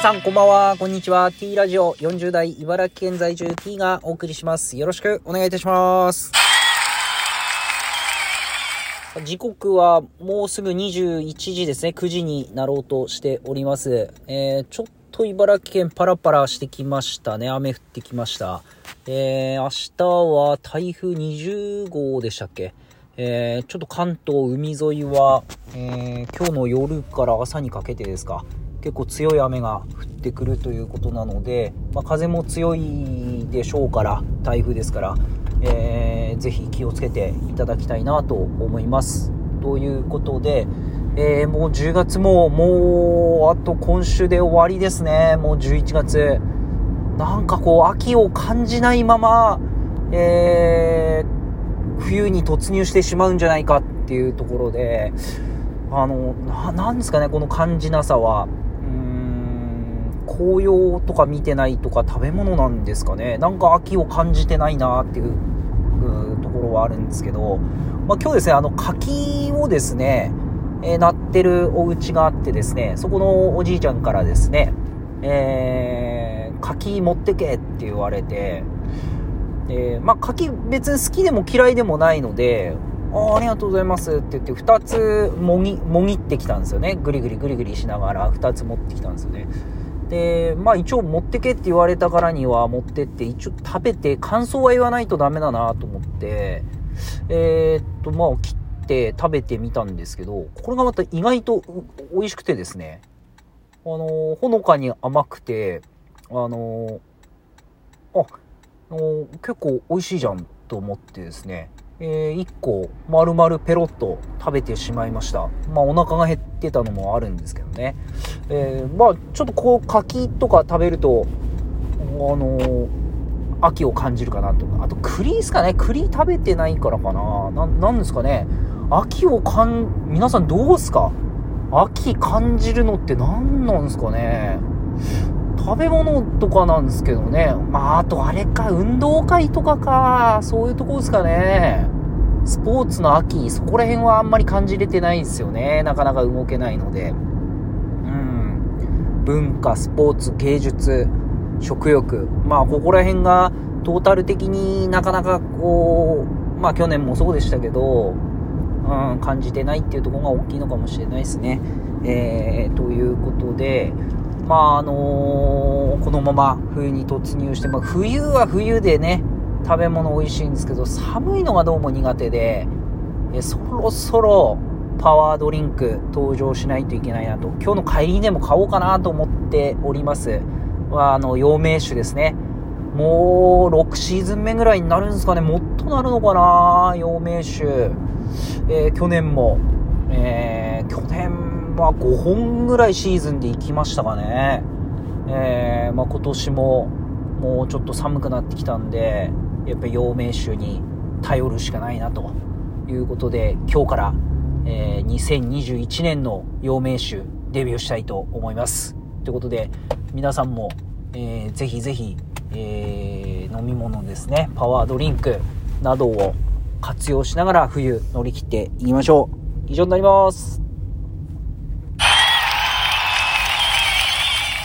皆さんこんばんは、こんにちは。T ラジオ40代茨城県在住 T がお送りします。よろしくお願いいたします。時刻はもうすぐ21時ですね。9時になろうとしております。えー、ちょっと茨城県パラパラしてきましたね。雨降ってきました。えー、明日は台風20号でしたっけ？えー、ちょっと関東海沿いは、えー、今日の夜から朝にかけてですか、結構強い雨が降ってくるということなので、まあ、風も強いでしょうから、台風ですから、えー、ぜひ気をつけていただきたいなと思います。ということで、えー、もう10月ももうあと今週で終わりですね。もう11月。なんかこう秋を感じないまま、えー、冬に突入してしまうんじゃないかっていうところで、あの、な、んですかね、この感じなさは。紅葉とか見てないとか食べ物なんですかね。なんか秋を感じてないなっていうところはあるんですけど、まあ、今日ですね、あの柿をですね、えー、鳴ってるお家があってですね、そこのおじいちゃんからですね、えー、柿持ってけって言われて、えー、まあ、柿別に好きでも嫌いでもないので、あありがとうございますって言って、2つもぎ、もぎってきたんですよね。ぐりぐりぐりぐりしながら2つ持ってきたんですよね。で、まあ一応持ってけって言われたからには持ってって一応食べて感想は言わないとダメだなと思って、えー、っと、まあ切って食べてみたんですけど、これがまた意外と美味しくてですね、あの、ほのかに甘くて、あの、あ、あの結構美味しいじゃんと思ってですね、えー、1個丸々ペロッと食べてしまいました。まあお腹が減ってたのもあるんですけどね。えー、まあちょっとこう柿とか食べると、あのー、秋を感じるかなと。あと栗ですかね栗食べてないからかなななんですかね秋を感、皆さんどうすか？秋感じるのって何なんですかね？食べ物とかなんですけどね。まあ、あとあれか、運動会とかか、そういうとこですかね。スポーツの秋、そこら辺はあんまり感じれてないんですよね。なかなか動けないので。うん。文化、スポーツ、芸術、食欲。まあ、ここら辺がトータル的になかなかこう、まあ去年もそうでしたけど、うん、感じてないっていうところが大きいのかもしれないですね。えー、ということで、まああのー、このまま冬に突入して、まあ、冬は冬でね、食べ物美味しいんですけど、寒いのがどうも苦手で、えそろそろパワードリンク登場しないといけないなと。今日の帰りでも買おうかなと思っております。は、あの、陽明酒ですね。もう、6シーズン目ぐらいになるんですかね。もっとなるのかな陽明酒。えー、去年も、えー、去年まあ5本ぐらいシーズンで行きましたかね。えー、まあ今年ももうちょっと寒くなってきたんで、やっぱり陽明酒に頼るしかないなということで、今日から、えー、2021年の陽明酒デビューしたいと思います。ということで、皆さんも、えー、ぜひぜひ、えー、飲み物ですね、パワードリンクなどを活用しながら冬乗り切っていきましょう。以上になります。